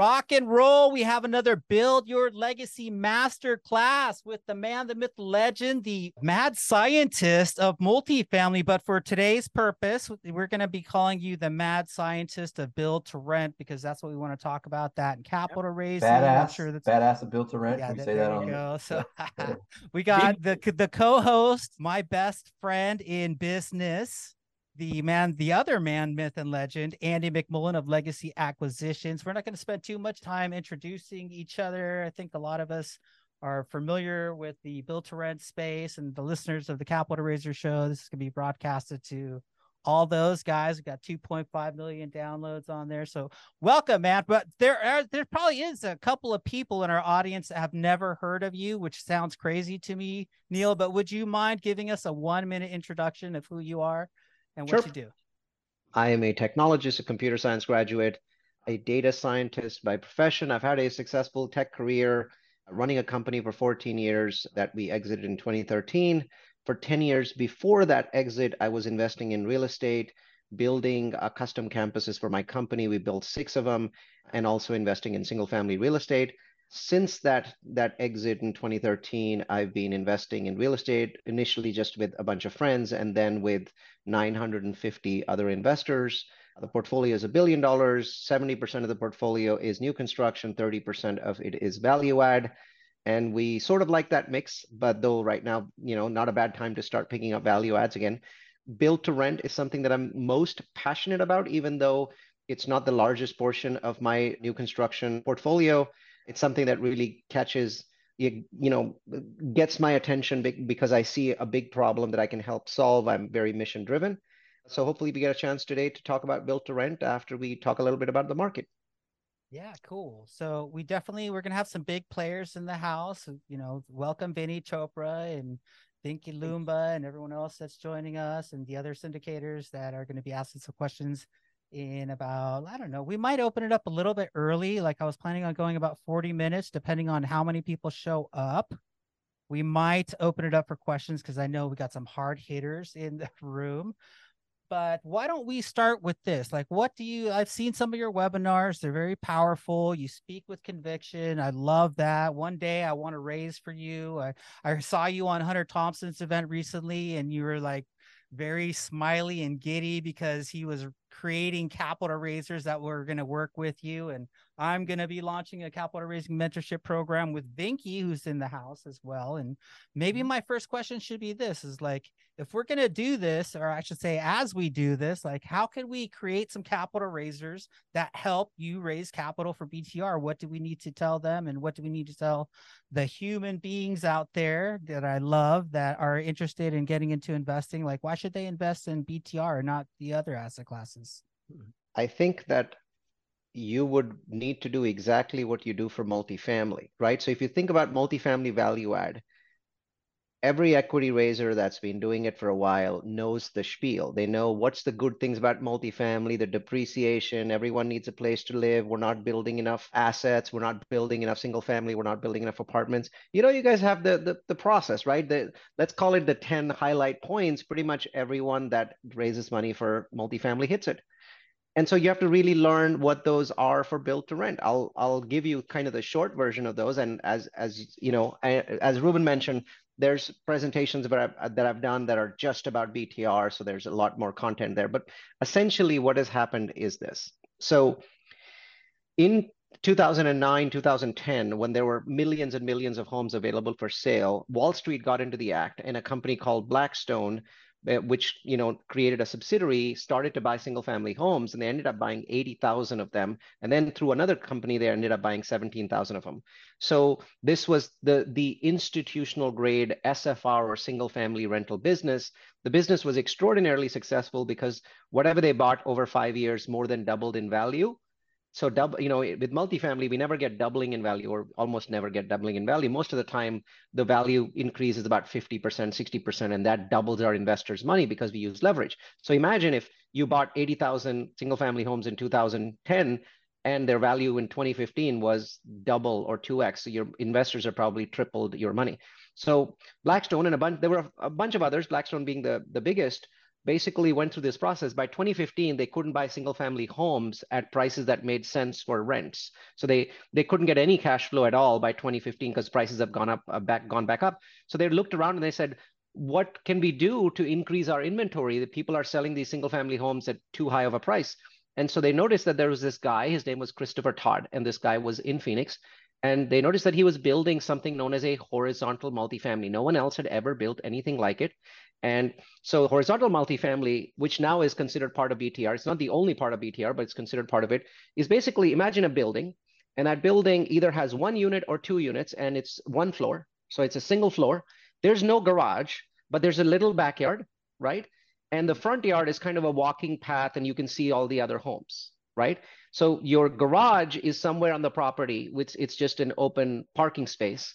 Rock and roll. We have another Build Your Legacy Master Class with the man, the myth, legend, the mad scientist of multifamily. But for today's purpose, we're going to be calling you the mad scientist of build to rent because that's what we want to talk about. That and capital yep. raising. Badass. I'm sure that's badass of build to rent. Yeah, Can we say that on go. So we got the the co-host, my best friend in business the man, the other man, myth and legend, Andy McMullen of Legacy Acquisitions. We're not going to spend too much time introducing each other. I think a lot of us are familiar with the build to rent space and the listeners of the Capital Raiser show. This is going to be broadcasted to all those guys. We got 2.5 million downloads on there. So welcome, man. But there are there probably is a couple of people in our audience that have never heard of you, which sounds crazy to me, Neal. But would you mind giving us a one minute introduction of who you are and what sure. you do. I am a technologist, a computer science graduate, a data scientist by profession. I've had a successful tech career running a company for 14 years that we exited in 2013. For 10 years before that exit, I was investing in real estate, building uh, custom campuses for my company. We built six of them, and also investing in single family real estate since that that exit in 2013 i've been investing in real estate initially just with a bunch of friends and then with 950 other investors. The portfolio is a billion dollars 70% of the portfolio is new construction 30% of it is value add. And we sort of like that mix but though right now you know not a bad time to start picking up value adds again. Build to rent is something that i'm most passionate about even though it's not the largest portion of my new construction portfolio it's something that really catches you, you know gets my attention because I see a big problem that I can help solve. I'm very mission driven. So hopefully we get a chance today to talk about build to rent after we talk a little bit about the market. Yeah, cool. So we definitely we're gonna have some big players in the house. You know, welcome Vinney Chopra and Vinky Lumba and everyone else that's joining us and the other syndicators that are going to be asking some questions in about I don't know. We might open it up a little bit early. Like I was planning on going about 40 minutes, depending on how many people show up. We might open it up for questions because I know we got some hard hitters in the room. But why don't we start with this? Like, what do you? I've seen some of your webinars, they're very powerful. You speak with conviction. I love that. One day I want to raise for you. I, I saw you on Hunter Thompson's event recently, and you were like very smiley and giddy because he was creating capital raisers that we're going to work with you. And I'm going to be launching a capital raising mentorship program with Vinky, who's in the house as well. And maybe mm-hmm. my first question should be this is like, if we're going to do this, or I should say, as we do this, like, how can we create some capital raisers that help you raise capital for BTR? What do we need to tell them? And what do we need to tell the human beings out there that I love that are interested in getting into investing? Like, why should they invest in BTR and not the other asset classes? I think that you would need to do exactly what you do for multifamily, right? So if you think about multifamily value add, every equity raiser that's been doing it for a while knows the spiel. They know what's the good things about multifamily, the depreciation, everyone needs a place to live. We're not building enough assets, we're not building enough single family, we're not building enough apartments. You know, you guys have the the, the process, right? The, let's call it the 10 highlight points. Pretty much everyone that raises money for multifamily hits it and so you have to really learn what those are for build to rent i'll i'll give you kind of the short version of those and as as you know as ruben mentioned there's presentations that I've, that I've done that are just about btr so there's a lot more content there but essentially what has happened is this. So in 2009 2010 when there were millions and millions of homes available for sale wall street got into the act and a company called blackstone Eh, which you know created a subsidiary, started to buy single family homes, and they ended up buying 80,000 of them. And then through another company, they ended up buying 17,000 of them. So this was the the institutional grade SFR or single family rental business. The business was extraordinarily successful because whatever they bought over five years more than doubled in value so double, you know, with multifamily, we never get doubling in value or almost never get doubling in value. Most of the time, the value increase is about 50%, 60%, and that doubles our investors' money because we use leverage. So imagine if you bought 80,000 single family homes in 2010 and their value in 2015 was double or 2x. So your investors are probably tripled your money. So Blackstone and a bunch, there were a bunch of others, Blackstone being the, the biggest, basically went through this process. By 2015, they couldn't buy single family homes at prices that made sense for rents. So they they couldn't get any cash flow at all by 2015 because prices have gone up uh, back gone back up. So they looked around and they said, what can we do to increase our inventory? That people are selling these single family homes at too high of a price. And so they noticed that there was this guy, his name was Christopher Todd, and this guy was in Phoenix. And they noticed that he was building something known as a horizontal multifamily. No one else had ever built anything like it. And so horizontal multifamily, which now is considered part of BTR, it's not the only part of BTR, but it's considered part of it, is basically imagine a building, and that building either has one unit or two units, and it's one floor. So it's a single floor. There's no garage, but there's a little backyard, right? And the front yard is kind of a walking path, and you can see all the other homes, right? So your garage is somewhere on the property, which it's just an open parking space,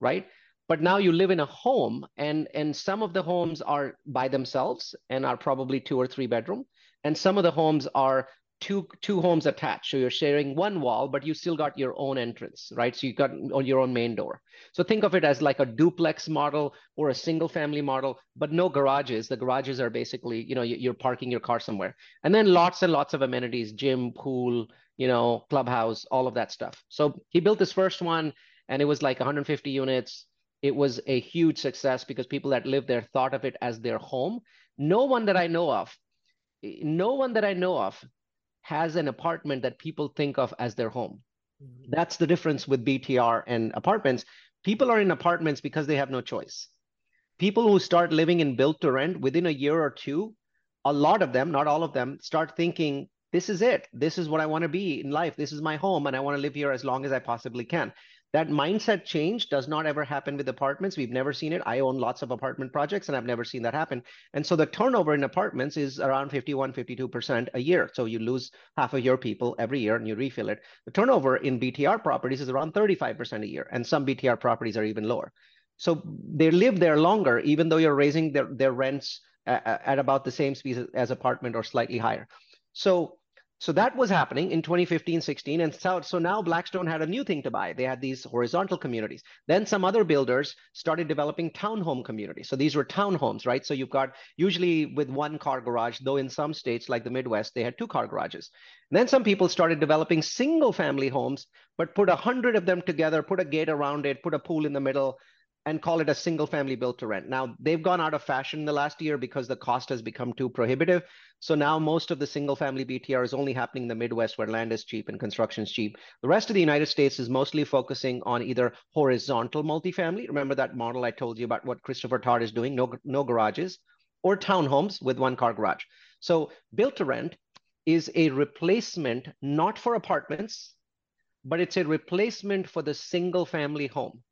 right? But now you live in a home, and and some of the homes are by themselves and are probably two or three bedroom, and some of the homes are two two homes attached. So you're sharing one wall, but you still got your own entrance, right? So you got on your own main door. So think of it as like a duplex model or a single family model, but no garages. The garages are basically, you know, you're parking your car somewhere. And then lots and lots of amenities, gym, pool, you know, clubhouse, all of that stuff. So he built this first one and it was like 150 units. It was a huge success because people that lived there thought of it as their home. No one that I know of, no one that I know of has an apartment that people think of as their home. Mm-hmm. That's the difference with BTR and apartments. People are in apartments because they have no choice. People who start living in built to rent within a year or two, a lot of them, not all of them, start thinking, this is it. This is what I want to be in life. This is my home, and I want to live here as long as I possibly can that mindset change does not ever happen with apartments. We've never seen it. I own lots of apartment projects and I've never seen that happen. And so the turnover in apartments is around 51, 52% a year. So you lose half of your people every year and you refill it. The turnover in BTR properties is around 35% a year. And some BTR properties are even lower. So they live there longer, even though you're raising their, their rents at, at about the same speed as apartment or slightly higher. So so that was happening in 2015, 16. And so, so now Blackstone had a new thing to buy. They had these horizontal communities. Then some other builders started developing townhome communities. So these were townhomes, right? So you've got usually with one car garage, though in some states like the Midwest, they had two car garages. And then some people started developing single family homes, but put a hundred of them together, put a gate around it, put a pool in the middle, and call it a single family built to rent. Now, they've gone out of fashion in the last year because the cost has become too prohibitive. So now most of the single family BTR is only happening in the Midwest where land is cheap and construction is cheap. The rest of the United States is mostly focusing on either horizontal multifamily. Remember that model I told you about what Christopher Todd is doing, no, no garages, or townhomes with one car garage. So built to rent is a replacement, not for apartments, but it's a replacement for the single family home.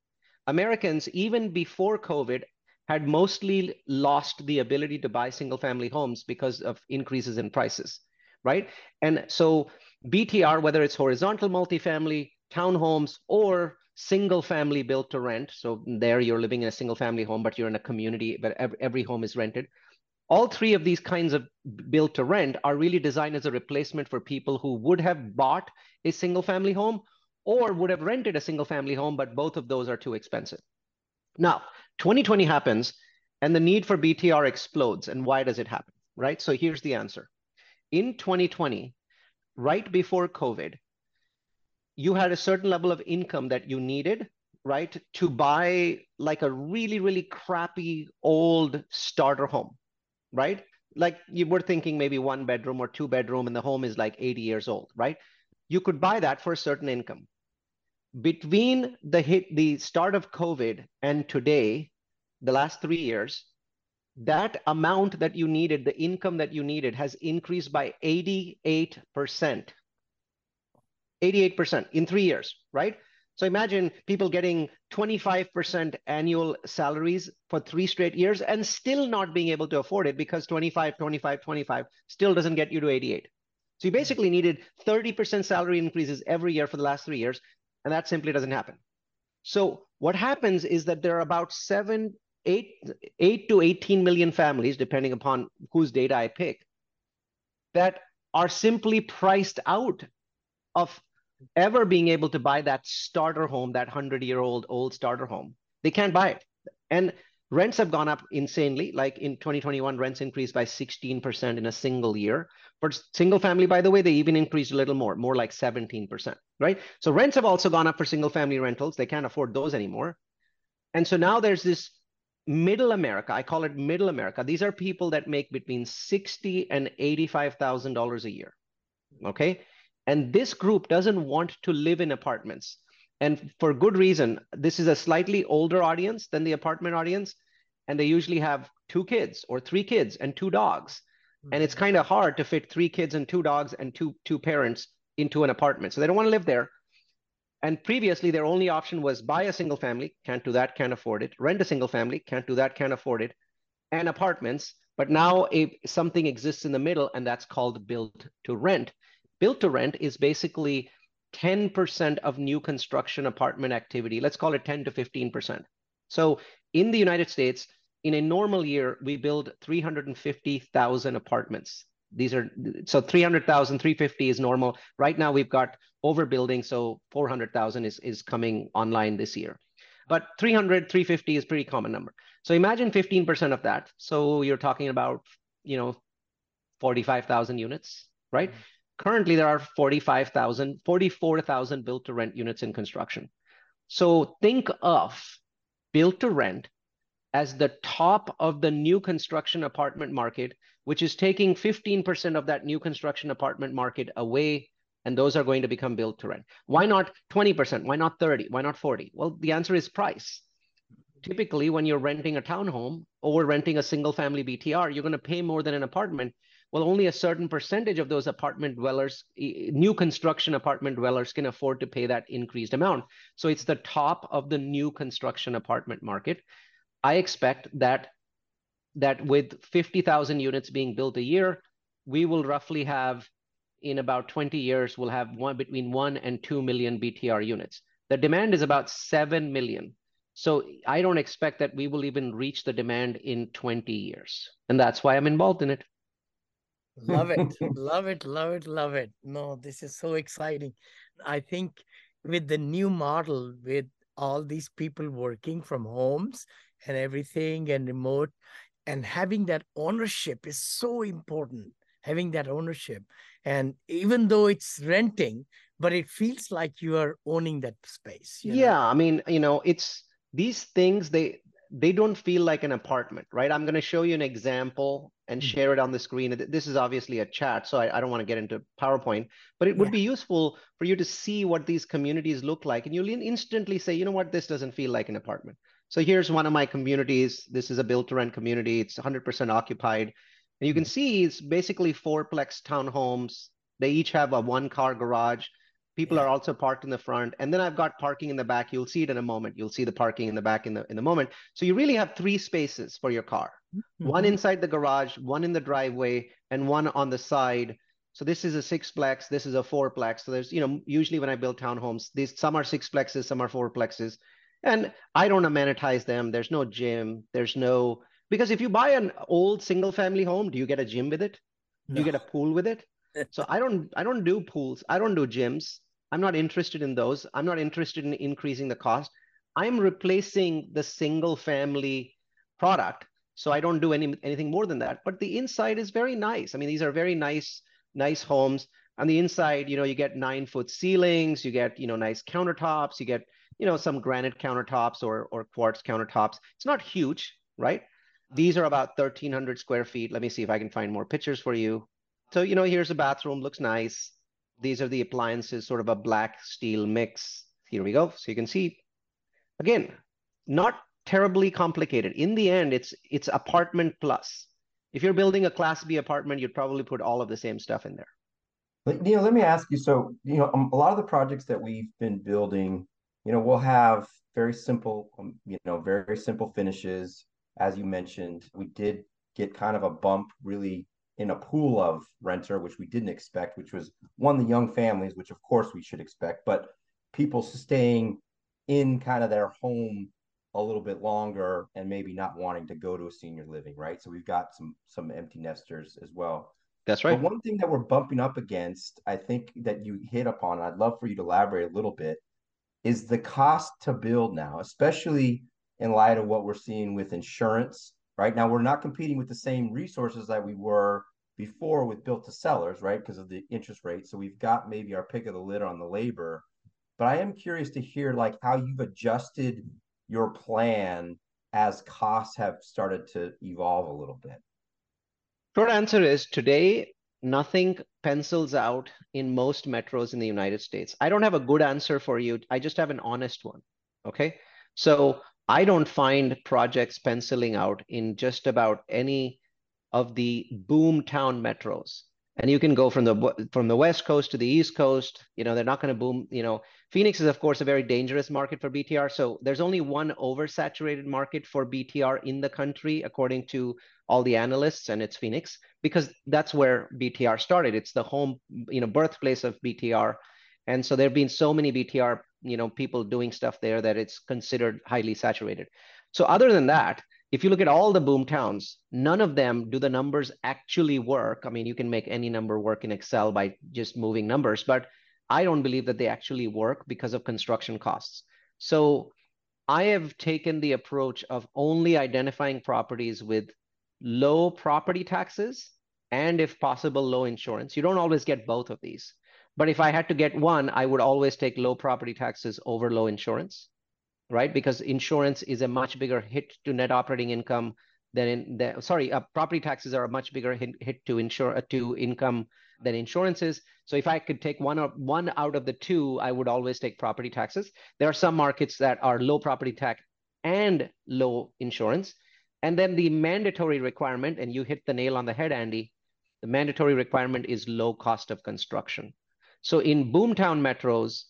Americans, even before COVID, had mostly lost the ability to buy single family homes because of increases in prices, right? And so BTR, whether it's horizontal multifamily, townhomes, or single family built to rent, so there you're living in a single family home, but you're in a community, but every, every home is rented. All three of these kinds of built to rent are really designed as a replacement for people who would have bought a single family home or would have rented a single family home, but both of those are too expensive. Now, 2020 happens and the need for BTR explodes. And why does it happen? Right? So here's the answer. In 2020, right before COVID, you had a certain level of income that you needed, right, to buy like a really, really crappy old starter home, right? Like you were thinking maybe one bedroom or two bedroom, and the home is like 80 years old, right? You could buy that for a certain income between the hit the start of covid and today the last 3 years that amount that you needed the income that you needed has increased by 88% 88% in 3 years right? So imagine people getting 25% annual salaries for 3 straight years and still not being able to afford it because 25 25 25 still doesn't get you to 88 so you basically needed 30% salary increases every year for the last 3 years and that simply doesn't happen. So what happens is that there are about seven, eight, eight to 18 million families, depending upon whose data I pick, that are simply priced out of ever being able to buy that starter home, that 100 year old old starter home. They can't buy it. And Rents have gone up insanely. Like in 2021, rents increased by 16% in a single year. For single family, by the way, they even increased a little more, more like 17%, right? So rents have also gone up for single family rentals. They can't afford those anymore. And so now there's this middle America. I call it middle America. These are people that make between 60 and $85,000 a year. Okay. And this group doesn't want to live in apartments. And for good reason, this is a slightly older audience than the apartment audience. And they usually have two kids or three kids and two dogs. Mm-hmm. And it's mm-hmm. kind of hard to fit three kids and two dogs and two, two parents into an apartment. So they don't want to live there. And previously, their only option was buy a single family, can't do that, can't afford it. Rent a single family, can't do that, can't afford it. And apartments. But now a, something exists in the middle, and that's called build to rent. Build to rent is basically 10% of new construction apartment activity. Let's call it 10 to 15%. So in the United States, in a normal year, we build 350,000 apartments. These are so 300,000, 350 is normal. Right now, we've got overbuilding, so 400,000 is, is coming online this year. But 300, 350 is pretty common number. So imagine 15% of that. So you're talking about, you know, 45,000 units, right? Mm-hmm. Currently, there are 45,000, 44,000 built to rent units in construction. So think of built to rent as the top of the new construction apartment market, which is taking 15% of that new construction apartment market away, and those are going to become built to rent. Why not 20%? Why not 30? Why not 40? Well, the answer is price. Typically, when you're renting a townhome or renting a single family BTR, you're going to pay more than an apartment well, only a certain percentage of those apartment dwellers, new construction apartment dwellers can afford to pay that increased amount. So it's the top of the new construction apartment market. I expect that that with 50,000 units being built a year, we will roughly have in about 20 years, we'll have one between one and 2 million BTR units. The demand is about 7 million. So I don't expect that we will even reach the demand in 20 years. And that's why I'm involved in it love it. Love it love it love it. No this is so exciting. I think with the new model with all these people working from homes and everything and remote and having that ownership is so important having that ownership. And even though it's renting but it feels like you are owning that space yeah know? i mean you know it's these things they they don't feel like an apartment, right? I'm going to show you an example and mm-hmm. share it on the screen. This is obviously a chat, so I, I don't want to get into PowerPoint, but it would yeah. be useful for you to see what these communities look like. And you'll instantly say, you know what, this doesn't feel like an apartment. So here's one of my communities. This is a built to rent community. It's 100% occupied. And you can mm-hmm. see it's basically fourplex townhomes. They each have a one car garage. People yeah. are also parked in the front. And then I've got parking in the back. You'll see it in a moment. You'll see the parking in the back in the in the moment. So you really have three spaces for your car. Mm-hmm. One inside the garage, one in the driveway, and one on the side. So this is a sixplex, this is a fourplex. So there's, you know, usually when I build townhomes, these some are sixplexes, some are fourplexes. And I don't amenitize them. There's no gym. There's no because if you buy an old single family home, do you get a gym with it? No. Do you get a pool with it? so I don't I don't do pools. I don't do gyms. I'm not interested in those. I'm not interested in increasing the cost. I'm replacing the single family product. So I don't do any anything more than that. But the inside is very nice. I mean, these are very nice, nice homes. On the inside, you know, you get nine foot ceilings, you get, you know, nice countertops, you get, you know, some granite countertops or or quartz countertops. It's not huge, right? These are about 1,300 square feet. Let me see if I can find more pictures for you. So, you know, here's a bathroom, looks nice these are the appliances, sort of a black steel mix. Here we go. So you can see, again, not terribly complicated. In the end, it's it's apartment plus. If you're building a class B apartment, you'd probably put all of the same stuff in there. But, Neal, let me ask you. So, you know, um, a lot of the projects that we've been building, you know, we'll have very simple, um, you know, very simple finishes. As you mentioned, we did get kind of a bump really in a pool of renter, which we didn't expect, which was one, the young families, which of course we should expect, but people staying in kind of their home a little bit longer and maybe not wanting to go to a senior living, right? So we've got some some empty nesters as well. That's right. But one thing that we're bumping up against, I think that you hit upon, and I'd love for you to elaborate a little bit, is the cost to build now, especially in light of what we're seeing with insurance. Right now, we're not competing with the same resources that we were before with built to sellers, right? Because of the interest rate. So we've got maybe our pick of the litter on the labor. But I am curious to hear like how you've adjusted your plan as costs have started to evolve a little bit. Short answer is today nothing pencils out in most metros in the United States. I don't have a good answer for you. I just have an honest one. Okay. So I don't find projects penciling out in just about any of the boomtown metros. And you can go from the from the west coast to the east coast. You know, they're not going to boom. You know, Phoenix is of course a very dangerous market for BTR. So there's only one oversaturated market for BTR in the country, according to all the analysts, and it's Phoenix because that's where BTR started. It's the home, you know, birthplace of BTR. And so there have been so many BTR, you know, people doing stuff there that it's considered highly saturated. So other than that, if you look at all the boom towns, none of them do the numbers actually work. I mean, you can make any number work in Excel by just moving numbers, but I don't believe that they actually work because of construction costs. So I have taken the approach of only identifying properties with low property taxes and if possible, low insurance. You don't always get both of these. But if I had to get one, I would always take low property taxes over low insurance right? Because insurance is a much bigger hit to net operating income than in the, sorry, uh, property taxes are a much bigger hit, hit to insure uh, to income than insurance is. So if I could take one or one out of the two, I would always take property taxes. There are some markets that are low property tax and low insurance. And then the mandatory requirement, and you hit the nail on the head, Andy, the mandatory requirement is low cost of construction. So in boomtown metros,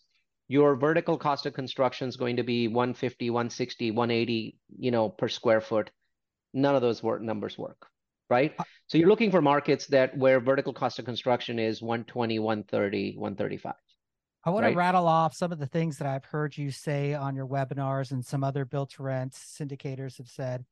your vertical cost of construction is going to be 150, 160, 180, you know, per square foot. None of those work numbers work, right? Uh, so you're looking for markets that where vertical cost of construction is 120, 130, 135. I want right? to rattle off some of the things that I've heard you say on your webinars and some other built to rent syndicators have said.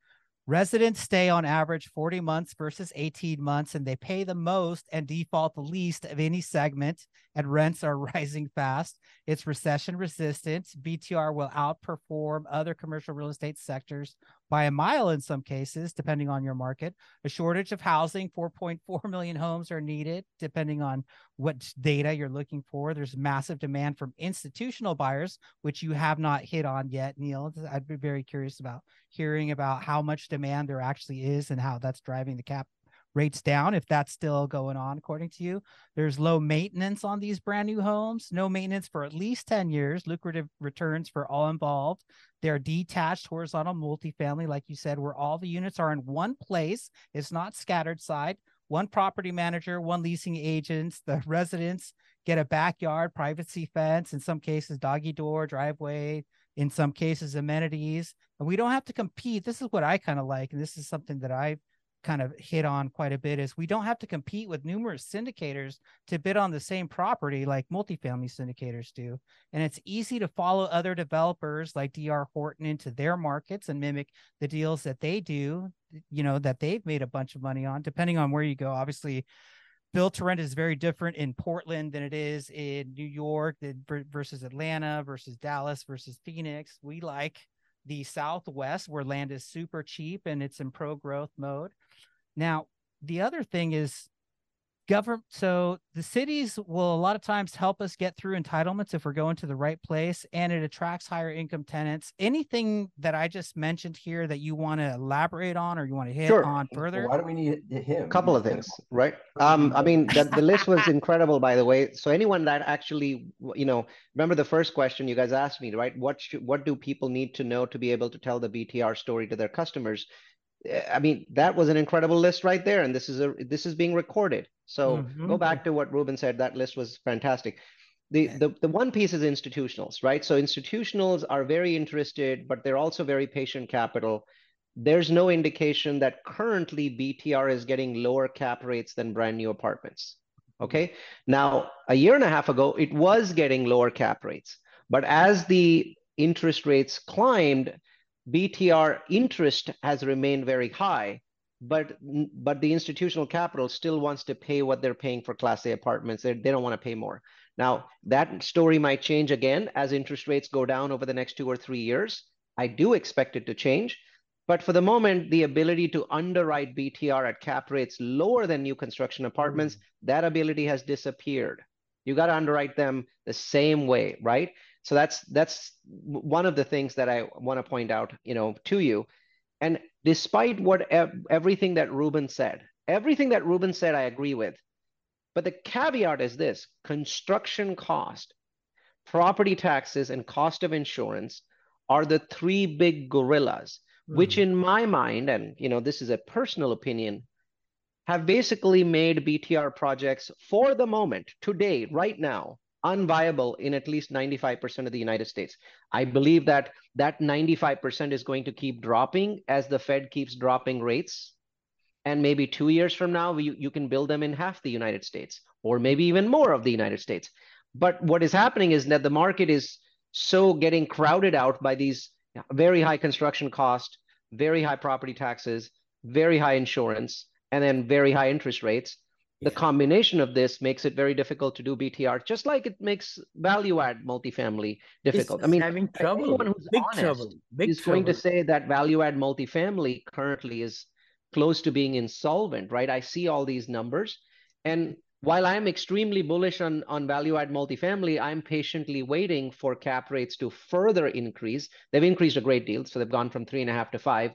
Residents stay on average 40 months versus 18 months, and they pay the most and default the least of any segment, and rents are rising fast. It's recession resistant. BTR will outperform other commercial real estate sectors by a mile in some cases, depending on your market. A shortage of housing, 4.4 million homes are needed, depending on what data you're looking for. There's massive demand from institutional buyers, which you have not hit on yet, Neal. I'd be very curious about hearing about how much demand there actually is and how that's driving the cap rates down if that's still going on according to you. There's low maintenance on these brand new homes no maintenance for at least 10 years lucrative returns for all involved. They're detached horizontal multifamily like you said where all the units are in one place. It's not scattered side. One property manager one leasing agents the residents get a backyard privacy fence in some cases doggy door driveway in some cases amenities. And we don't have to compete. This is what i kind of like and this is something that i've kind of hit on quite a bit is we don't have to compete with numerous syndicators to bid on the same property like multifamily syndicators do. And it's easy to follow other developers like DR Horton into their markets and mimic the deals that they do, you know, that they've made a bunch of money on, depending on where you go. Obviously, build to rent is very different in Portland than it is in New York versus Atlanta versus Dallas versus Phoenix. We like the Southwest where land is super cheap and it's in pro growth mode. Now, the other thing is government so the cities will a lot of times help us get through entitlements if we're going to the right place and it attracts higher income tenants. Anything that i just mentioned here that you want to elaborate on or you want to hit sure. on further? Why do we need him? A couple of things right? Um i mean the, the list was incredible by the way. So anyone that actually you know remember the first question you guys asked me right? What should, what do people need to know to be able to tell the btr story to their customers I mean, that was an incredible list right there, and this is a this is being recorded. So mm-hmm. go back to what Ruben said. That list was fantastic. The, the the one piece is institutionals, right? So institutionals are very interested, but they're also very patient capital. There's no indication that currently BTR is getting lower cap rates than brand new apartments. Okay. Now, a year and a half ago, it was getting lower cap rates, but as the interest rates climbed, BTR interest has remained very high, but but the institutional capital still wants to pay what they're paying for Class A apartments. They, they don't want to pay more. Now, that story might change again as interest rates go down over the next two or three years. I do expect it to change. But for the moment, the ability to underwrite BTR at cap rates lower than new construction apartments, mm. that ability has disappeared. You got to underwrite them the same way, right? So that's that's one of the things that I want to point out, you know, to you. And despite what everything that Ruben said, everything that Ruben said, I agree with. But the caveat is this: construction cost, property taxes, and cost of insurance are the three big gorillas mm-hmm. which in my mind, and you know, this is a personal opinion, have basically made BTR projects for the moment, today, right now, unviable in at least 95% of the United States. I believe that that 95% is going to keep dropping as the Fed keeps dropping rates. And maybe two years from now, you, can build them in half the United States, or maybe even more of the United States. But what is happening is that the market is so getting crowded out by these very high construction cost, very high property taxes, very high insurance, and then very high interest rates. The combination of this makes it very difficult to do BTR, just like it makes value add multifamily difficult. It's I mean, having trouble. Anyone who's big honest trouble. Big is trouble. going to say that value add multifamily currently is close to being insolvent, right? I see all these numbers. And while I'm extremely bullish on, on value add multifamily, I'm patiently waiting for cap rates to further increase. They've increased a great deal. So they've gone from three and a half to five.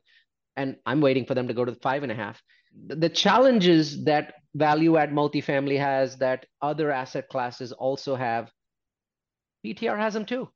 And I'm waiting for them to go to five and a half. The challenges that value add multifamily has that other asset classes also have, BTR has them too.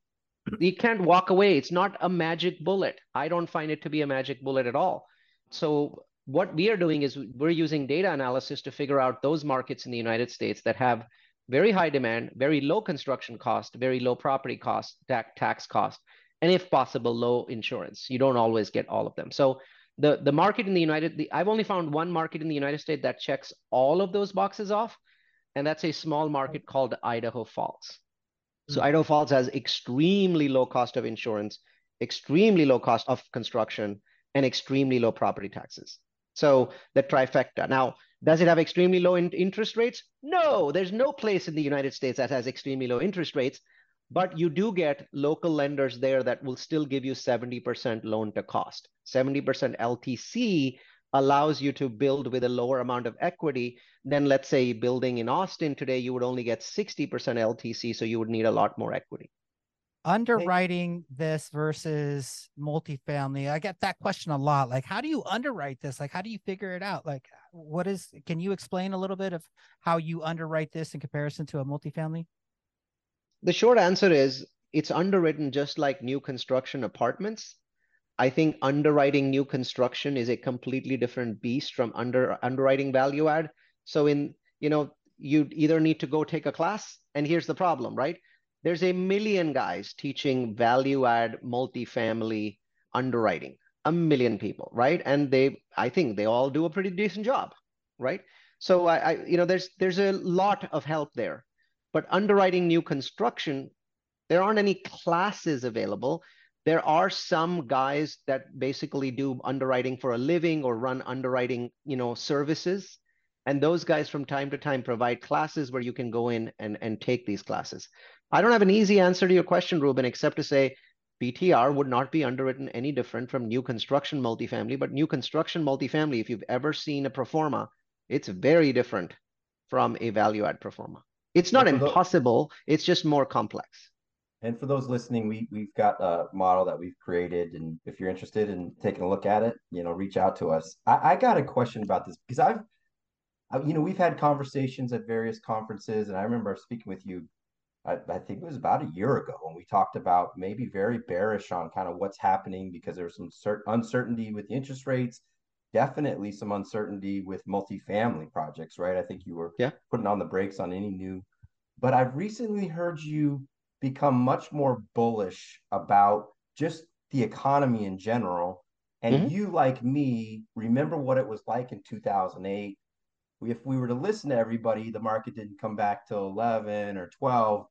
Mm-hmm. You can't walk away. It's not a magic bullet. I don't find it to be a magic bullet at all. So what we are doing is we're using data analysis to figure out those markets in the United States that have very high demand, very low construction cost, very low property cost, tax cost, and if possible, low insurance. You don't always get all of them. So the, the market in the United, the, I've only found one market in the United States that checks all of those boxes off, and that's a small market called Idaho Falls. So mm-hmm. Idaho Falls has extremely low cost of insurance, extremely low cost of construction, and extremely low property taxes. So the trifecta. Now, does it have extremely low in interest rates? No, there's no place in the United States that has extremely low interest rates, but you do get local lenders there that will still give you 70% loan to cost. 70% LTC allows you to build with a lower amount of equity than let's say building in Austin today, you would only get 60% LTC, so you would need a lot more equity. Underwriting this versus multifamily i get that question a lot. Like how do you underwrite this? Like how do you figure it out? Like what is can you explain a little bit of how you underwrite this in comparison to a multifamily the short answer is it's underwritten just like new construction apartments i think underwriting new construction is a completely different beast from under underwriting value add so in you know you either need to go take a class and here's the problem right there's a million guys teaching value add multifamily underwriting, a million people, right? And they, I think they all do a pretty decent job, right? So I, I you know, there's there's a lot of help there. But underwriting new construction, there aren't any classes available. There are some guys that basically do underwriting for a living or run underwriting, you know, services. And those guys from time to time provide classes where you can go in and, and take these classes. I don't have an easy answer to your question, Ruben, except to say BTR would not be underwritten any different from new construction multifamily. But new construction multifamily, if you've ever seen a pro forma, it's very different from a value add pro forma. It's not impossible, it's just more complex. And for those listening, we we've got a model that we've created, and if you're interested in taking a look at it, you know, reach out to us. I, I got a question about this because I've, I, you know, we've had conversations at various conferences, and I remember speaking with you I, I, think it was about a year ago when we talked about maybe very bearish on kind of what's happening because there's some cert- uncertainty with the interest rates, definitely some uncertainty with multifamily projects, right? I think you were yeah. putting on the brakes on any new, but I've recently heard you become much more bullish about just the economy in general. And mm-hmm. you, like me, remember what it was like in 2008. If we were to listen to everybody, the market didn't come back till 11 or 12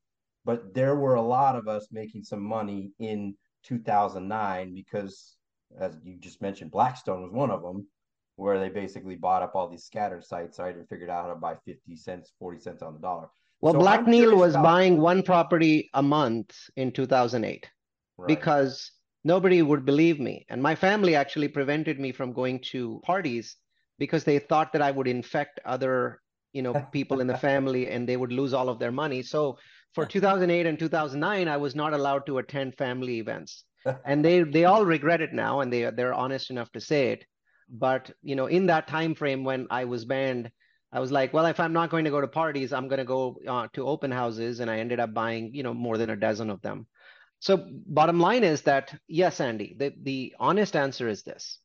but there were a lot of us making some money in 2009 because as you just mentioned blackstone was one of them where they basically bought up all these scattered sites right and figured out how to buy 50 cents 40 cents on the dollar well so blackneil was about... buying one property a month in 2008 right. because nobody would believe me. And my family actually prevented me from going to parties because they thought that I would infect other, you know, people in the family and they would lose all of their money. So for 2008 and 2009, I was not allowed to attend family events. and they they all regret it now and they they're honest enough to say it. But, you know, in that time frame when I was banned, I was like, well, if I'm not going to go to parties, I'm going to go uh, to open houses. And I ended up buying, you know, more than a dozen of them. So bottom line is that, yes, Andy, the, the honest answer is this.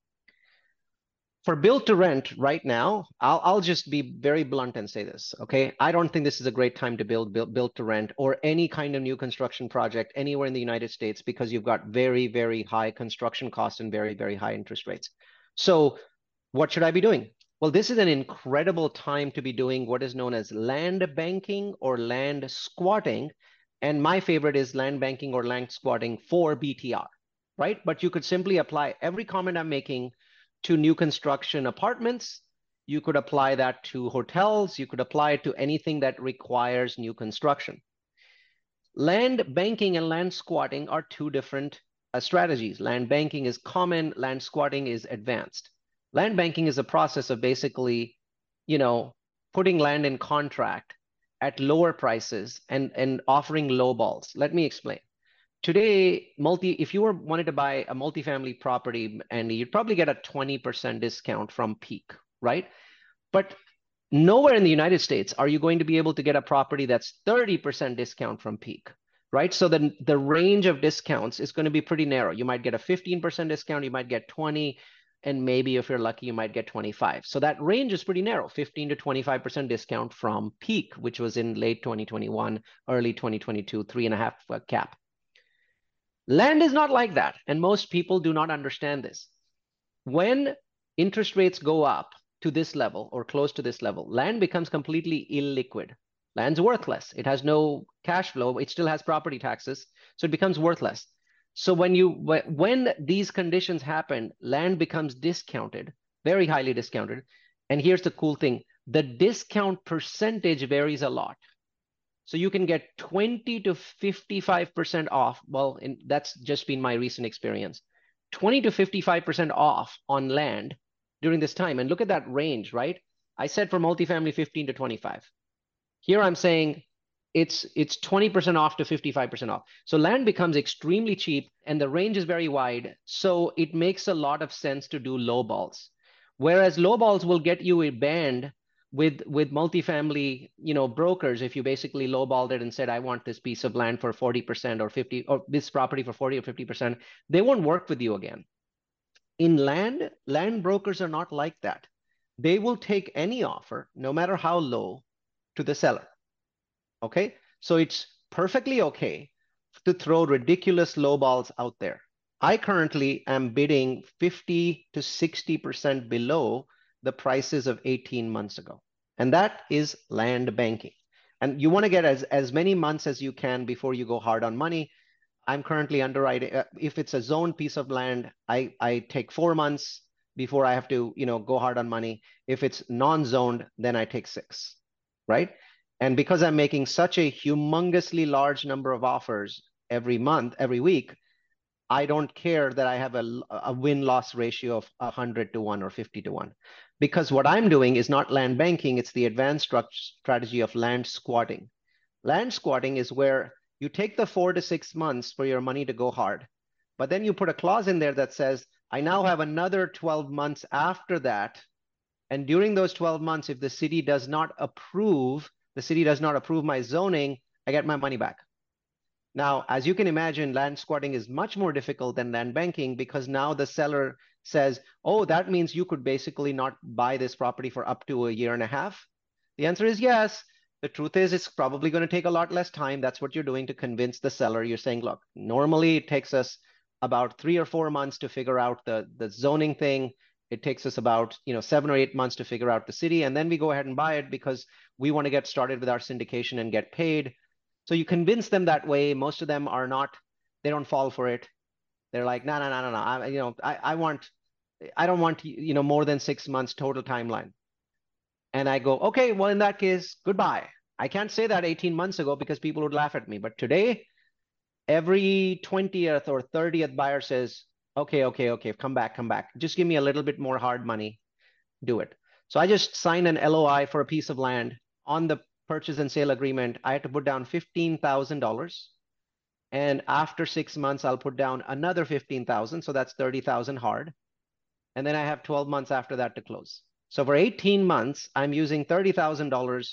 For build to rent right now, I'll, I'll just be very blunt and say this, okay? I don't think this is a great time to build, build, build to rent or any kind of new construction project anywhere in the United States because you've got very, very high construction costs and very, very high interest rates. So what should I be doing? Well, this is an incredible time to be doing what is known as land banking or land squatting, and my favorite is land banking or land squatting for BTR, right? But you could simply apply every comment I'm making to new construction apartments. You could apply that to hotels. You could apply it to anything that requires new construction. Land banking and land squatting are two different Uh, strategies. Land banking is common, land squatting is advanced. Land banking is a process of basically, you know, putting land in contract at lower prices and, and offering low balls. Let me explain. Today, multi if you were wanted to buy a multifamily property, and you'd probably get a 20% discount from peak, right? But nowhere in the United States are you going to be able to get a property that's 30% discount from peak, right? So then the range of discounts is going to be pretty narrow. You might get a 15% discount, you might get 20, and maybe if you're lucky, you might get 25. So that range is pretty narrow, 15 to 25% discount from peak, which was in late 2021, early 2022, three and a half uh, cap. Land is not like that. And most people do not understand this. When interest rates go up to this level or close to this level, land becomes completely illiquid. Land's worthless. It has no cash flow. It still has property taxes. So it becomes worthless. So when you when these conditions happen, land becomes discounted, very highly discounted. And here's the cool thing: the discount percentage varies a lot. So you can get 20 to 55% off. Well, in, that's just been my recent experience. 20 to 55% off on land during this time. And look at that range, right? I said for multifamily 15 to 25. Here I'm saying it's it's 20% off to 55% off. So land becomes extremely cheap and the range is very wide. So it makes a lot of sense to do low balls. Whereas low balls will get you a band with with multifamily, you know, brokers, if you basically lowballed it and said, I want this piece of land for 40% or 50 or this property for 40 or 50%, they won't work with you again. In land, land brokers are not like that. They will take any offer, no matter how low, to the seller. Okay, so it's perfectly okay to throw ridiculous lowballs out there. I currently am bidding 50 to 60% below the prices of 18 months ago. And that is land banking. And you want to get as, as many months as you can before you go hard on money. I'm currently underwriting. Uh, if it's a zoned piece of land, I, I take four months before I have to, you know, go hard on money. If it's non-zoned, then I take six, right? And because I'm making such a humongously large number of offers every month, every week, I don't care that I have a, a win-loss ratio of 100 to 1 or 50 to 1. Because what I'm doing is not land banking, it's the advanced strategy of land squatting. Land squatting is where you take the four to six months for your money to go hard, but then you put a clause in there that says, I now have another 12 months after that. And during those 12 months, if the city does not approve, the city does not approve my zoning, I get my money back. Now, as you can imagine, land squatting is much more difficult than land banking because now the seller says, oh, that means you could basically not buy this property for up to a year and a half. The answer is yes. The truth is, it's probably going to take a lot less time. That's what you're doing to convince the seller. You're saying, look, normally it takes us about three or four months to figure out the, the zoning thing. It takes us about you know seven or eight months to figure out the city, and then we go ahead and buy it because we want to get started with our syndication and get paid. So you convince them that way. Most of them are not, they don't fall for it. They're like, no, no, no, no, no. I, you know, I, I want, I don't want, you know, more than six months total timeline. And I go, okay, well, in that case, goodbye. I can't say that 18 months ago because people would laugh at me. But today, every 20th or 30th buyer says, okay, okay, okay, come back, come back. Just give me a little bit more hard money, do it. So I just signed an LOI for a piece of land on the purchase and sale agreement. I had to put down $15,000. And after six months, I'll put down another 15,000. So that's 30,000 hard. And then I have 12 months after that to close. So for 18 months, I'm using $30,000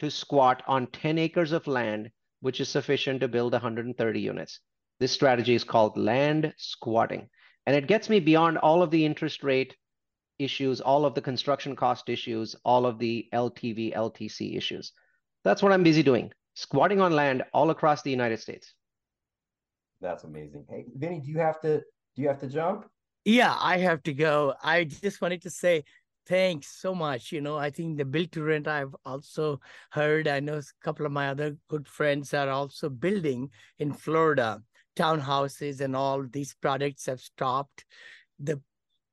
to squat on 10 acres of land, which is sufficient to build 130 units. This strategy is called land squatting. And it gets me beyond all of the interest rate issues, all of the construction cost issues, all of the LTV, LTC issues. That's what I'm busy doing, squatting on land all across the United States. That's amazing. Hey, Vinney, do you have to do you have to jump? Yeah, I have to go. I just wanted to say thanks so much. You know, I think the build to rent I've also heard. I know a couple of my other good friends are also building in Florida townhouses and all these projects have stopped. The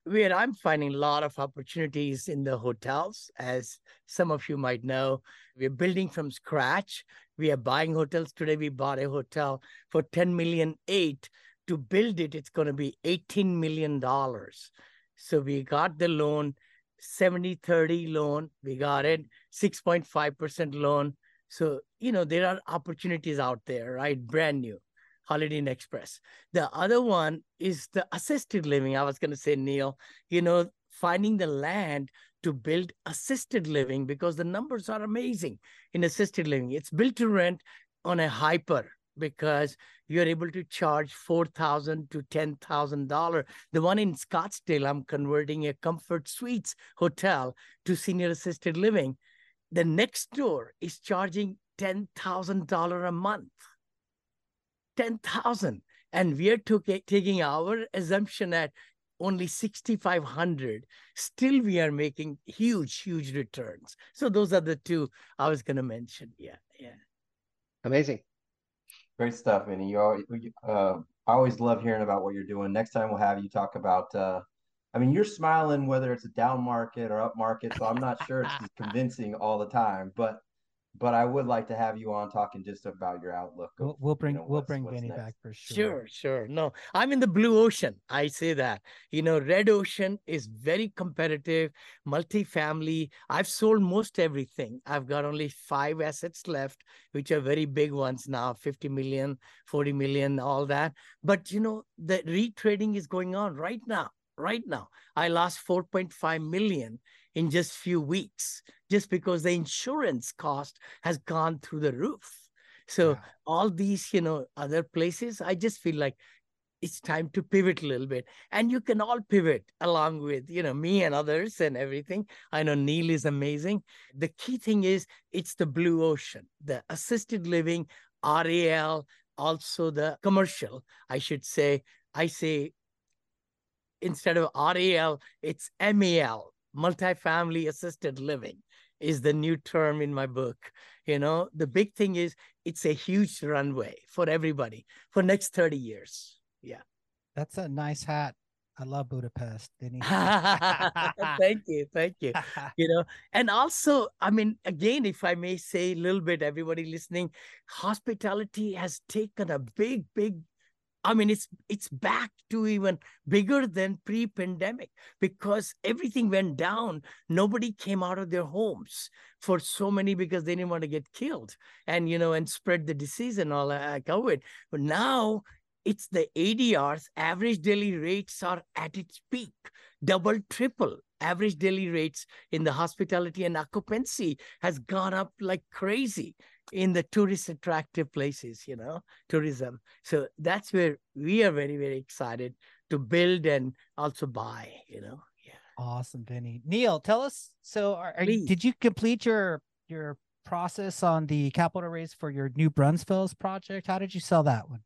where I'm finding a lot of opportunities in the hotels, as some of you might know. We're building from scratch. We are buying hotels. Today we bought a hotel for 10 million eight. To build it, it's going to be 18 million dollars. So we got the loan, 70-30 loan. We got it, 6.5% loan. So, you know, there are opportunities out there, right? Brand new. Holiday Inn Express. The other one is the assisted living. I was going to say, Neal, you know, finding the land to build assisted living because the numbers are amazing in assisted living. It's built to rent on a hyper because you're able to charge 4,000 to ten thousand dollar. The one in Scottsdale, I'm converting a Comfort Suites hotel to senior assisted living. The next door is charging ten thousand dollar a month. 10,000 and we are took, taking our assumption at only 6500 still we are making huge huge returns. So those are the two i was going to mention. Yeah yeah. Amazing. Great stuff and you always uh, i always love hearing about what you're doing. Next time we'll have you talk about uh, I mean, you're smiling whether it's a down market or up market, so I'm not sure it's convincing all the time. But but I would like to have you on talking just about your outlook. Of, we'll, we'll, bring you know, we'll bring Vinney back for sure. Sure, sure. No, I'm in the blue ocean. I say that. You know, red ocean is very competitive, multifamily. I've sold most everything. I've got only five assets left, which are very big ones now, 50 million, 40 million, all that. But you know, the retrading is going on right now. Right now, I lost 4.5 million in just few weeks just because the insurance cost has gone through the roof. So wow. all these you know other places i just feel like it's time to pivot a little bit. And you can all pivot along with you know me and others and everything. I know neal is amazing. The key thing is it's the blue ocean the assisted living ral also the commercial i should say. I say instead of ral it's mal multifamily assisted living is the new term in my book. You know the big thing is it's a huge runway for everybody for next 30 years. Yeah. That's a nice hat. I love Budapest. thank you, thank you. You know, and also, I mean, again, if I may say a little bit, everybody listening, hospitality has taken a big, big I mean, it's it's back to even bigger than pre-pandemic because everything went down. Nobody came out of their homes for so many because they didn't want to get killed and you know and spread the disease and all that COVID. But now it's the ADRs, average daily rates are at its peak, double, triple. Average daily rates in the hospitality and occupancy has gone up like crazy in the tourist attractive places, you know, tourism. So that's where we are very, very excited to build and also buy, you know. Yeah. Awesome, Vinney. Neal, tell us. So, are, are you, did you complete your your process on the capital raise for your New Braunfels project? How did you sell that one?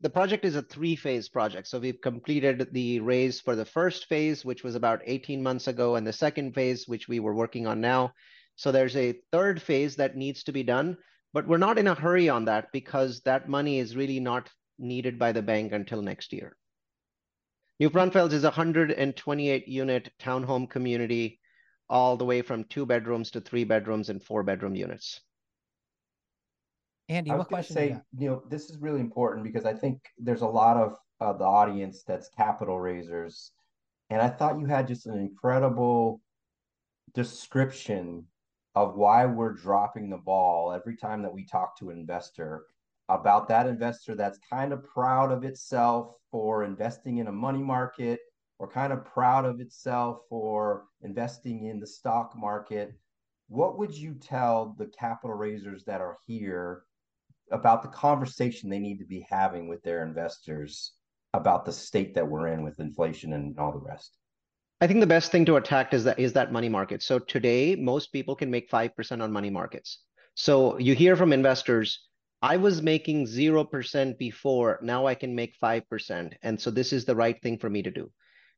The project is a three phase project. So we've completed the raise for the first phase, which was about 18 months ago, and the second phase, which we were working on now. So there's a third phase that needs to be done. But we're not in a hurry on that because that money is really not needed by the bank until next year. New Braunfels is a 128 unit townhome community, all the way from two bedrooms to three bedrooms and four bedroom units. Andy, I was what going to question say, you got? you know, this is really important because I think there's a lot of uh, the audience that's capital raisers, and I thought you had just an incredible description of why we're dropping the ball every time that we talk to an investor about that investor that's kind of proud of itself for investing in a money market or kind of proud of itself for investing in the stock market. What would you tell the capital raisers that are here about the conversation they need to be having with their investors about the state that we're in with inflation and all the rest? I think the best thing to attack is that is that money market. So today, most people can make 5% on money markets. So you hear from investors, I was making 0% before, now I can make 5%. And so this is the right thing for me to do.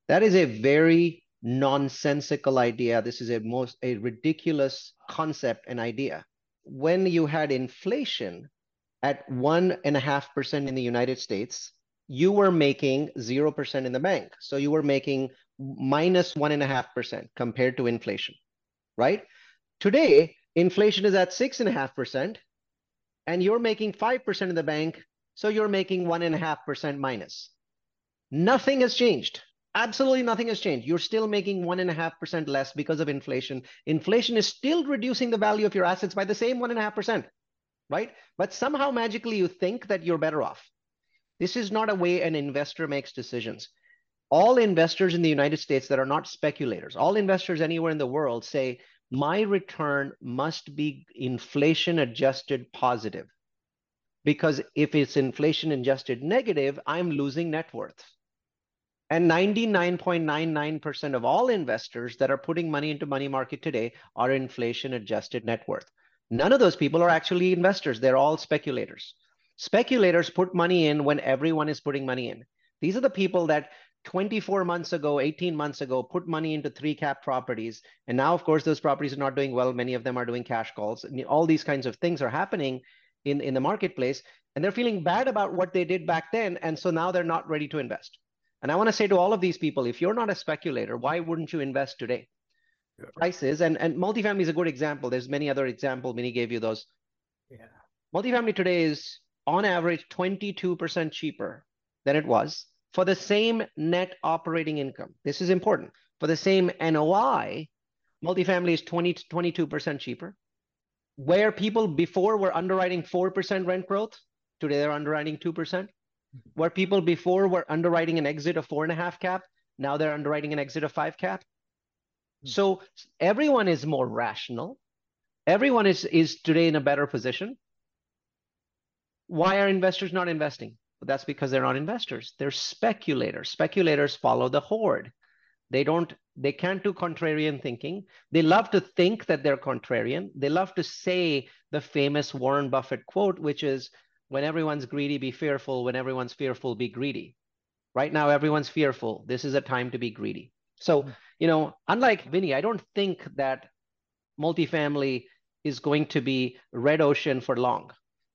That is a very nonsensical idea. This is a most a ridiculous concept and idea. When you had inflation at one and a half percent in the United States, you were making 0% in the bank. So you were making minus one and a half percent compared to inflation, right? Today, inflation is at six and a half percent, and you're making 5% in the bank, so you're making one and a half percent minus. Nothing has changed. Absolutely nothing has changed. You're still making one and a half percent less because of inflation. Inflation is still reducing the value of your assets by the same one and a half percent, right? But somehow magically you think that you're better off. This is not a way an investor makes decisions. All investors in the United States that are not speculators, all investors anywhere in the world say, my return must be inflation adjusted positive. Because if it's inflation adjusted negative, I'm losing net worth. And 99.99% of all investors that are putting money into money market today are inflation adjusted net worth. None of those people are actually investors. They're all speculators. Speculators put money in when everyone is putting money in. These are the people that 24 months ago, 18 months ago, put money into three cap properties. And now, of course, those properties are not doing well. Many of them are doing cash calls. I mean, all these kinds of things are happening in, in the marketplace. And they're feeling bad about what they did back then. And so now they're not ready to invest. And I want to say to all of these people, if you're not a speculator, why wouldn't you invest today? Yeah. Prices and, and multifamily is a good example. There's many other examples. Many gave you those. Yeah. Multifamily today is on average 22% cheaper than it was for the same net operating income. This is important. For the same NOI, multifamily is 20 to 22% cheaper. Where people before were underwriting 4% rent growth, today they're underwriting 2%. Mm-hmm. Where people before were underwriting an exit of four and a half cap, now they're underwriting an exit of five cap. Mm. So everyone is more rational. Everyone is, is today in a better position. Why are investors not investing? But that's because they're not investors. They're speculators. Speculators follow the horde. They don't, they can't do contrarian thinking. They love to think that they're contrarian. They love to say the famous Warren Buffett quote, which is, when everyone's greedy, be fearful. When everyone's fearful, be greedy. Right now, everyone's fearful. This is a time to be greedy. So, hmm. you know, unlike Vinney, I don't think that multifamily is going to be red ocean for long.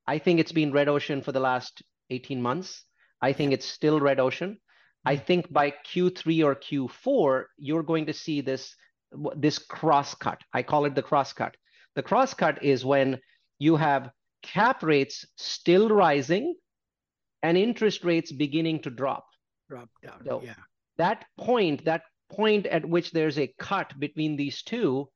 I think it's been red ocean for the last 18 months. I think it's still red ocean. I think by Q3 or Q4, you're going to see this, this cross cut. I call it the cross cut. The cross cut is when you have cap rates still rising and interest rates beginning to drop. Drop down. So yeah. That point, that point at which there's a cut between these two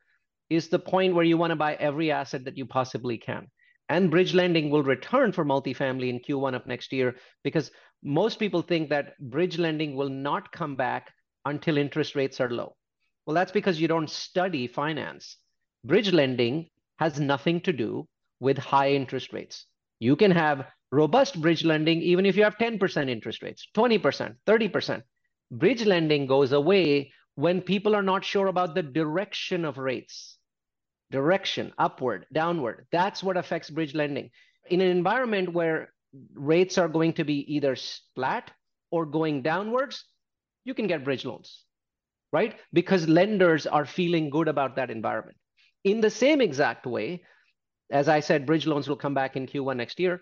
is the point where you want to buy every asset that you possibly can and bridge lending will return for multifamily in Q1 of next year because most people think that bridge lending will not come back until interest rates are low. Well, that's because you don't study finance. Bridge lending has nothing to do with high interest rates. You can have robust bridge lending even if you have 10% interest rates, 20%, 30%. Bridge lending goes away when people are not sure about the direction of rates direction, upward, downward. That's what affects bridge lending. In an environment where rates are going to be either flat or going downwards, you can get bridge loans, right? Because lenders are feeling good about that environment. In the same exact way, as I said, bridge loans will come back in Q1 next year.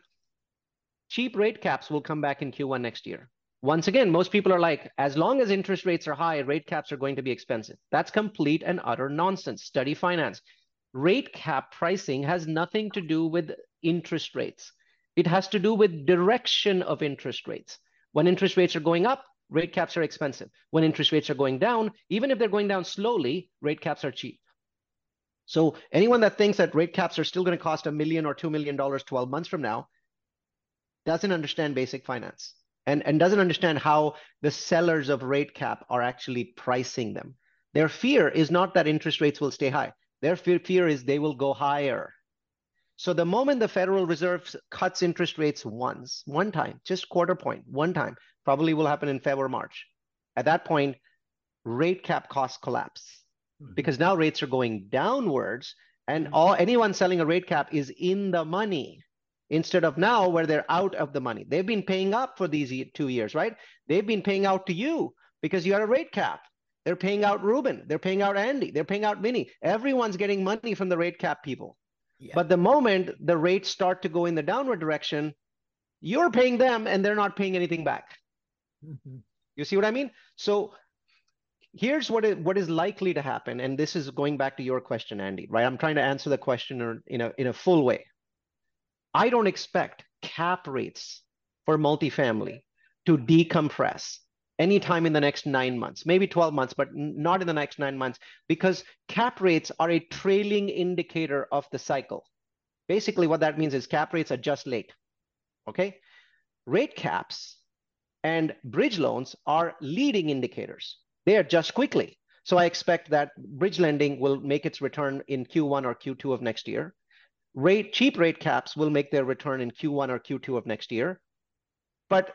Cheap rate caps will come back in Q1 next year. Once again, most people are like, as long as interest rates are high, rate caps are going to be expensive. That's complete and utter nonsense. Study finance rate cap pricing has nothing to do with interest rates. It has to do with direction of interest rates. When interest rates are going up, rate caps are expensive. When interest rates are going down, even if they're going down slowly, rate caps are cheap. So anyone that thinks that rate caps are still going to cost a million or two million dollars 12 months from now doesn't understand basic finance and, and doesn't understand how the sellers of rate cap are actually pricing them. Their fear is not that interest rates will stay high. Their fear, fear is they will go higher. So the moment the Federal Reserve cuts interest rates once, one time, just quarter point, one time, probably will happen in February, March. At that point, rate cap costs collapse mm-hmm. because now rates are going downwards and mm-hmm. all anyone selling a rate cap is in the money instead of now where they're out of the money. They've been paying up for these two years, right? They've been paying out to you because you had a rate cap. They're paying out Ruben. They're paying out Andy. They're paying out Vinney. Everyone's getting money from the rate cap people. Yeah. But the moment the rates start to go in the downward direction, you're paying them and they're not paying anything back. Mm-hmm. You see what I mean? So here's what is, what is likely to happen. And this is going back to your question, Andy, right? I'm trying to answer the question in a, in a full way. I don't expect cap rates for multifamily to decompress anytime in the next nine months, maybe 12 months, but not in the next nine months, because cap rates are a trailing indicator of the cycle. Basically, what that means is cap rates are just late. Okay? Rate caps and bridge loans are leading indicators. They are just quickly. So I expect that bridge lending will make its return in Q1 or Q2 of next year. Rate cheap rate caps will make their return in Q1 or Q2 of next year. But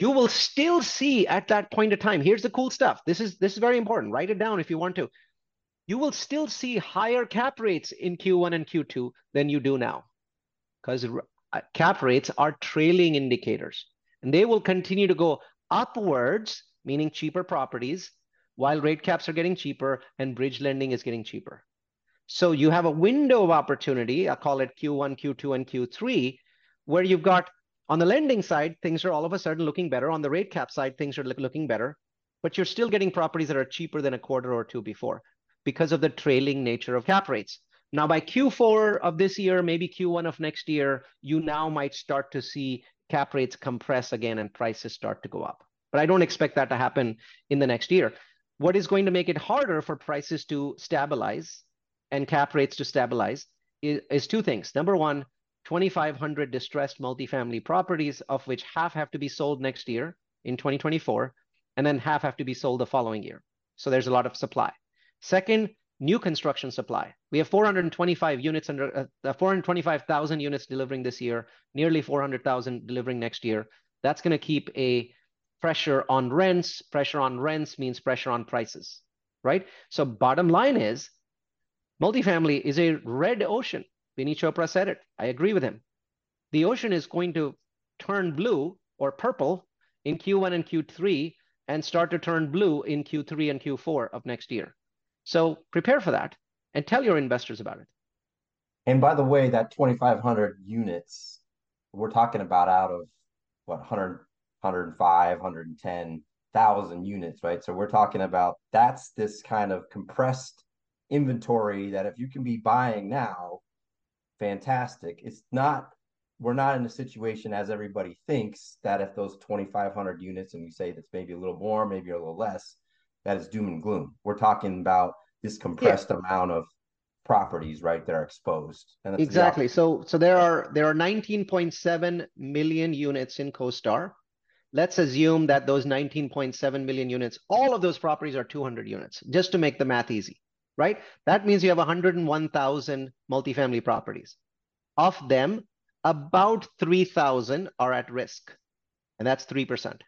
you will still see at that point of time. Here's the cool stuff. This is this is very important. Write it down if you want to. You will still see higher cap rates in Q1 and Q2 than you do now, because uh, cap rates are trailing indicators, and they will continue to go upwards, meaning cheaper properties, while rate caps are getting cheaper and bridge lending is getting cheaper. So you have a window of opportunity. I call it Q1, Q2, and Q3, where you've got on the lending side, things are all of a sudden looking better. On the rate cap side, things are looking better, but you're still getting properties that are cheaper than a quarter or two before because of the trailing nature of cap rates. Now, by Q4 of this year, maybe Q1 of next year, you now might start to see cap rates compress again and prices start to go up. But I don't expect that to happen in the next year. What is going to make it harder for prices to stabilize and cap rates to stabilize is, is two things. Number one, 2,500 distressed multifamily properties, of which half have to be sold next year in 2024, and then half have to be sold the following year. So there's a lot of supply. Second, new construction supply. We have 425 units under uh, 425,000 units delivering this year, nearly 400,000 delivering next year. That's going to keep a pressure on rents. Pressure on rents means pressure on prices, right? So bottom line is multifamily is a red ocean. Vinney Chopra said it. I agree with him. The ocean is going to turn blue or purple in Q1 and Q3 and start to turn blue in Q3 and Q4 of next year. So prepare for that and tell your investors about it. And by the way, that 2,500 units, we're talking about out of what, 100, 105, 110,000 units, right? So we're talking about that's this kind of compressed inventory that if you can be buying now, fantastic. It's not we're not in a situation as everybody thinks that if those 2500 units and we say that's maybe a little more maybe a little less that is doom and gloom. We're talking about this compressed yeah. amount of properties right that are exposed and exactly. so so there are there are 19.7 million units in CoStar. Let's assume that those 19.7 million units all of those properties are 200 units just to make the math easy right? That means you have 101,000 multifamily properties. Of them, about 3,000 are at risk, and that's 3%.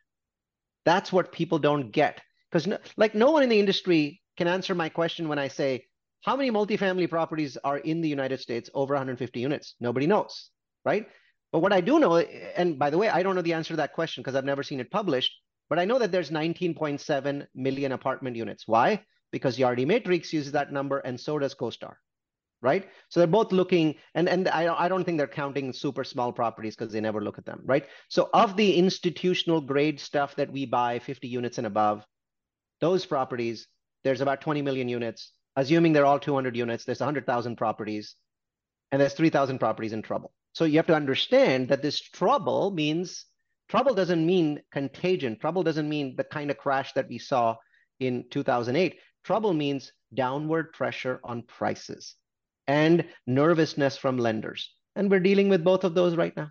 That's what people don't get. Because no, like no one in the industry can answer my question when I say, how many multifamily properties are in the United States over 150 units? Nobody knows, right? But what I do know, and by the way, I don't know the answer to that question because I've never seen it published, but I know that there's 19.7 million apartment units. Why? Because Yardi Matrix uses that number and so does CoStar, right? So they're both looking, and, and I, I don't think they're counting super small properties because they never look at them, right? So of the institutional grade stuff that we buy 50 units and above, those properties, there's about 20 million units. Assuming they're all 200 units, there's 100,000 properties, and there's 3,000 properties in trouble. So you have to understand that this trouble means trouble doesn't mean contagion. Trouble doesn't mean the kind of crash that we saw in 2008. Trouble means downward pressure on prices and nervousness from lenders. And we're dealing with both of those right now.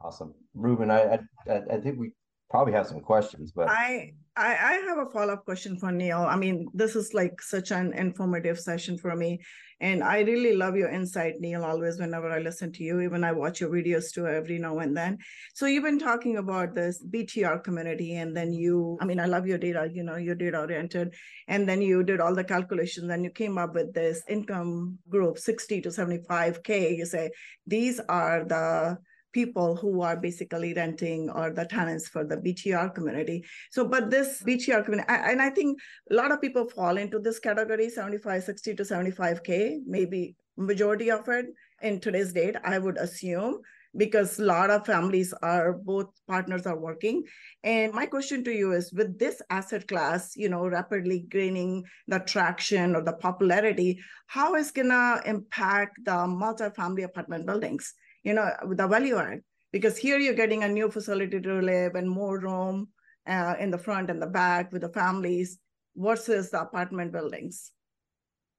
Awesome. Ruben, I, I, I think we probably have some questions, but I, I, I have a follow-up question for Neal. I mean, this is like such an informative session for me. And I really love your insight, Neal, always whenever I listen to you, even I watch your videos too every now and then. So you've been talking about this BTR community and then you, I mean, I love your data, you know, you're data oriented. And then you did all the calculations and you came up with this income group, 60 to 75K. You say, these are the people who are basically renting or the tenants for the BTR community. So, but this BTR community, and I think a lot of people fall into this category 75, 60 to 75K, maybe majority of it in today's date, I would assume because a lot of families are both partners are working and my question to you is with this asset class you know rapidly gaining the traction or the popularity how is gonna impact the multifamily apartment buildings you know, with the value add. Because here you're getting a new facility to live and more room uh, in the front and the back with the families versus the apartment buildings.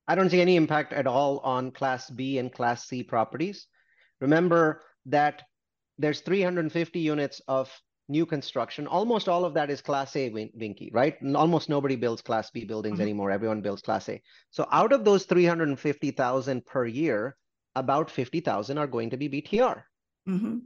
I don't see any impact at all on Class B and Class C properties. Remember that there's 350 units of new construction. Almost all of that is Class A, Vinky, right? almost nobody builds Class B buildings mm -hmm. anymore. Everyone builds Class A. So out of those 350,000 per year, about 50,000 are going to be BTR. Mm-hmm.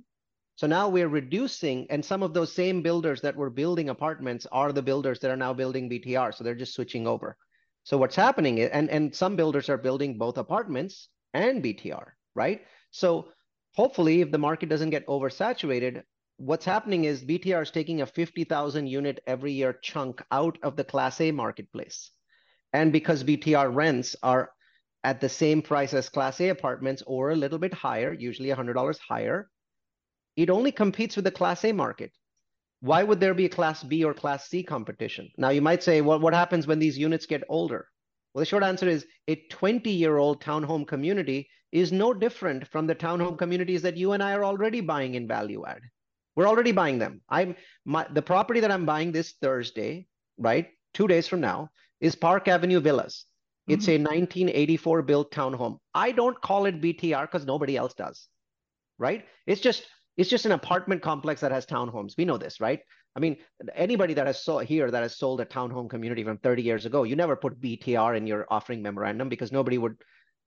So now we're reducing, and some of those same builders that were building apartments are the builders that are now building BTR. So they're just switching over. So what's happening is, and, and some builders are building both apartments and BTR, right? So hopefully, if the market doesn't get oversaturated, what's happening is BTR is taking a 50,000 unit every year chunk out of the Class A marketplace. And because BTR rents are at the same price as Class A apartments or a little bit higher, usually $100 higher, it only competes with the Class A market. Why would there be a Class B or Class C competition? Now, you might say, well, what happens when these units get older? Well, the short answer is a 20 year old townhome community is no different from the townhome communities that you and I are already buying in value add. We're already buying them. I'm my, the property that I'm buying this Thursday, right? Two days from now, is Park Avenue Villas. It's mm-hmm. a 1984 built townhome. I don't call it BTR because nobody else does, right? It's just it's just an apartment complex that has townhomes. We know this, right? I mean, anybody that has sold here that has sold a townhome community from 30 years ago, you never put BTR in your offering memorandum because nobody would,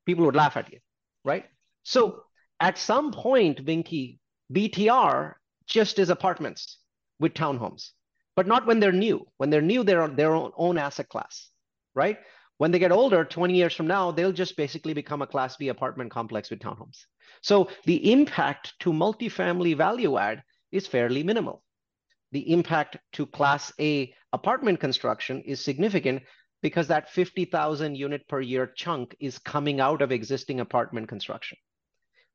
people would laugh at you, right? So at some point, Vinky, BTR just is apartments with townhomes, but not when they're new. When they're new, they're their own, own asset class, right? When they get older, 20 years from now, they'll just basically become a Class B apartment complex with townhomes. So the impact to multifamily value add is fairly minimal. The impact to Class A apartment construction is significant because that 50,000 unit per year chunk is coming out of existing apartment construction.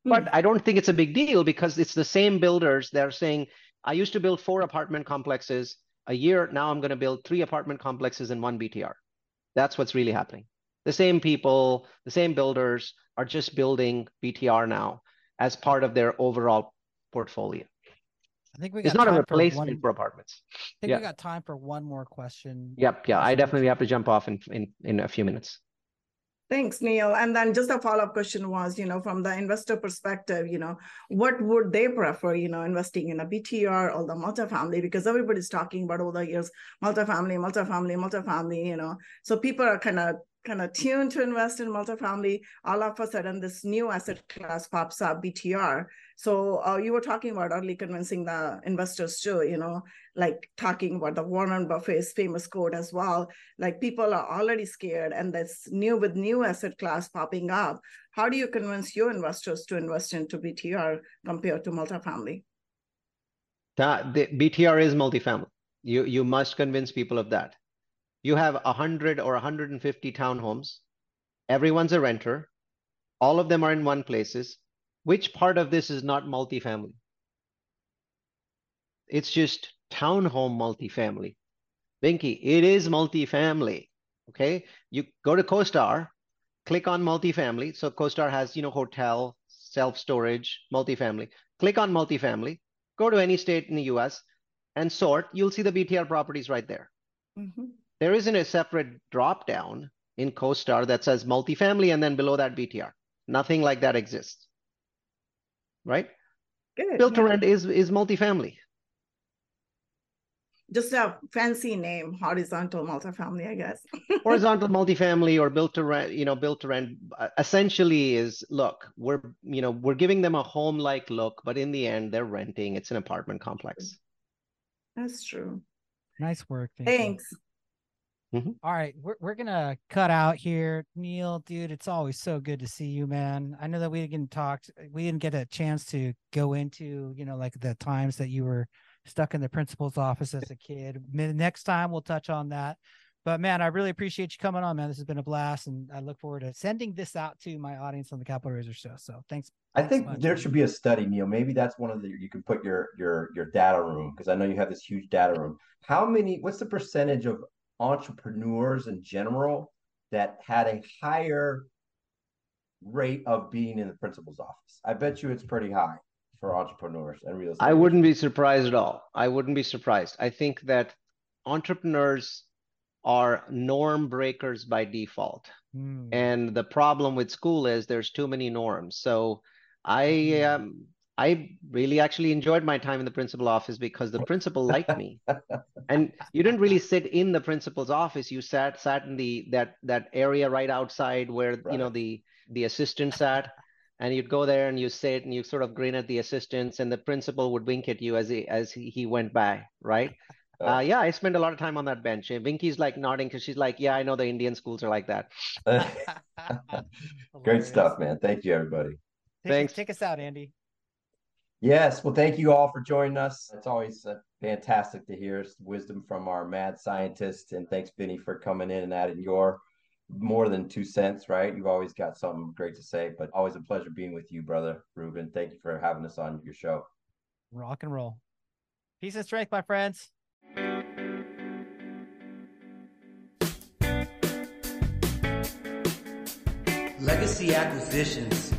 Hmm. But I don't think it's a big deal because it's the same builders that are saying, I used to build four apartment complexes a year. Now I'm going to build three apartment complexes in one BTR. That's what's really happening. The same people, the same builders are just building BTR now as part of their overall portfolio. I think we got it's not a replacement for, one, for apartments. I think yeah. we got time for one more question. Yep. Yeah. I definitely have to jump off in, in, in a few minutes. Thanks, Neal. And then just a follow-up question was, you know, from the investor perspective, you know, what would they prefer, you know, investing in a BTR or the multifamily? Because everybody's talking about all the years, multifamily, multifamily, multifamily, you know. So people are kind of kind of tuned to invest in multifamily, all of a sudden this new asset class pops up, BTR. So uh, you were talking about early convincing the investors too, you know, like talking about the Warren Buffett's famous quote as well. Like people are already scared, and that's new with new asset class popping up. How do you convince your investors to invest into BTR compared to multifamily? That the BTR is multifamily. You you must convince people of that you have 100 or 150 townhomes. Everyone's a renter. All of them are in one places. Which part of this is not multifamily? It's just townhome multifamily. Vinky, it is multifamily. Okay. You go to CoStar, click on multifamily. So CoStar has, you know, hotel, self-storage, multifamily. Click on multifamily, go to any state in the US and sort, you'll see the BTR properties right there. Mhm. There isn't a separate drop down in CoStar that says multifamily and then below that BTR. Nothing like that exists. Right? Good. Built to rent is is multifamily. Just a fancy name, horizontal multifamily, I guess. horizontal multifamily or built to rent you know built to rent uh, essentially is look we're you know we're giving them a home like look but in the end they're renting it's an apartment complex That's true. Nice work. Vinky. Thanks. Mm-hmm. All right, we're we're gonna cut out here, Neal, dude. It's always so good to see you, man. I know that we didn't talk, we didn't get a chance to go into, you know, like the times that you were stuck in the principal's office as a kid. Next time we'll touch on that. But man, I really appreciate you coming on, man. This has been a blast, and I look forward to sending this out to my audience on the Capital Raiser show. So thanks. I thanks think much, there should be a study, Neal. Maybe that's one of the you can put your your your data room because I know you have this huge data room. How many? What's the percentage of entrepreneurs in general that had a higher rate of being in the principal's office? I bet you it's pretty high for entrepreneurs and real estate. i wouldn't be surprised at all i wouldn't be surprised i think that entrepreneurs are norm breakers by default Hmm. and the problem with school is there's too many norms so i Mhm. um i really actually enjoyed my time in the principal office because the principal liked me and you didn't really sit in the principal's office you sat sat in the that that area right outside where you know the the assistant sat and you'd go there and you sit and you sort of grin at the assistants and the principal would wink at you as he as he, he went by right Oh. uh, yeah i spent a lot of time on that bench and vinky's like nodding because she's like yeah i know the indian schools are like that Great stuff, man. Thank you, everybody. Take, Thanks. Take us out, Andy. Yes, well, thank you all for joining us. It's always uh, fantastic to hear wisdom from our mad scientist. And thanks, Vinney, for coming in and adding your more than two cents, right? You've always got something great to say, but always a pleasure being with you, brother Ruben. Thank you for having us on your show. Rock and roll. Peace and strength, my friends. Legacy Acquisitions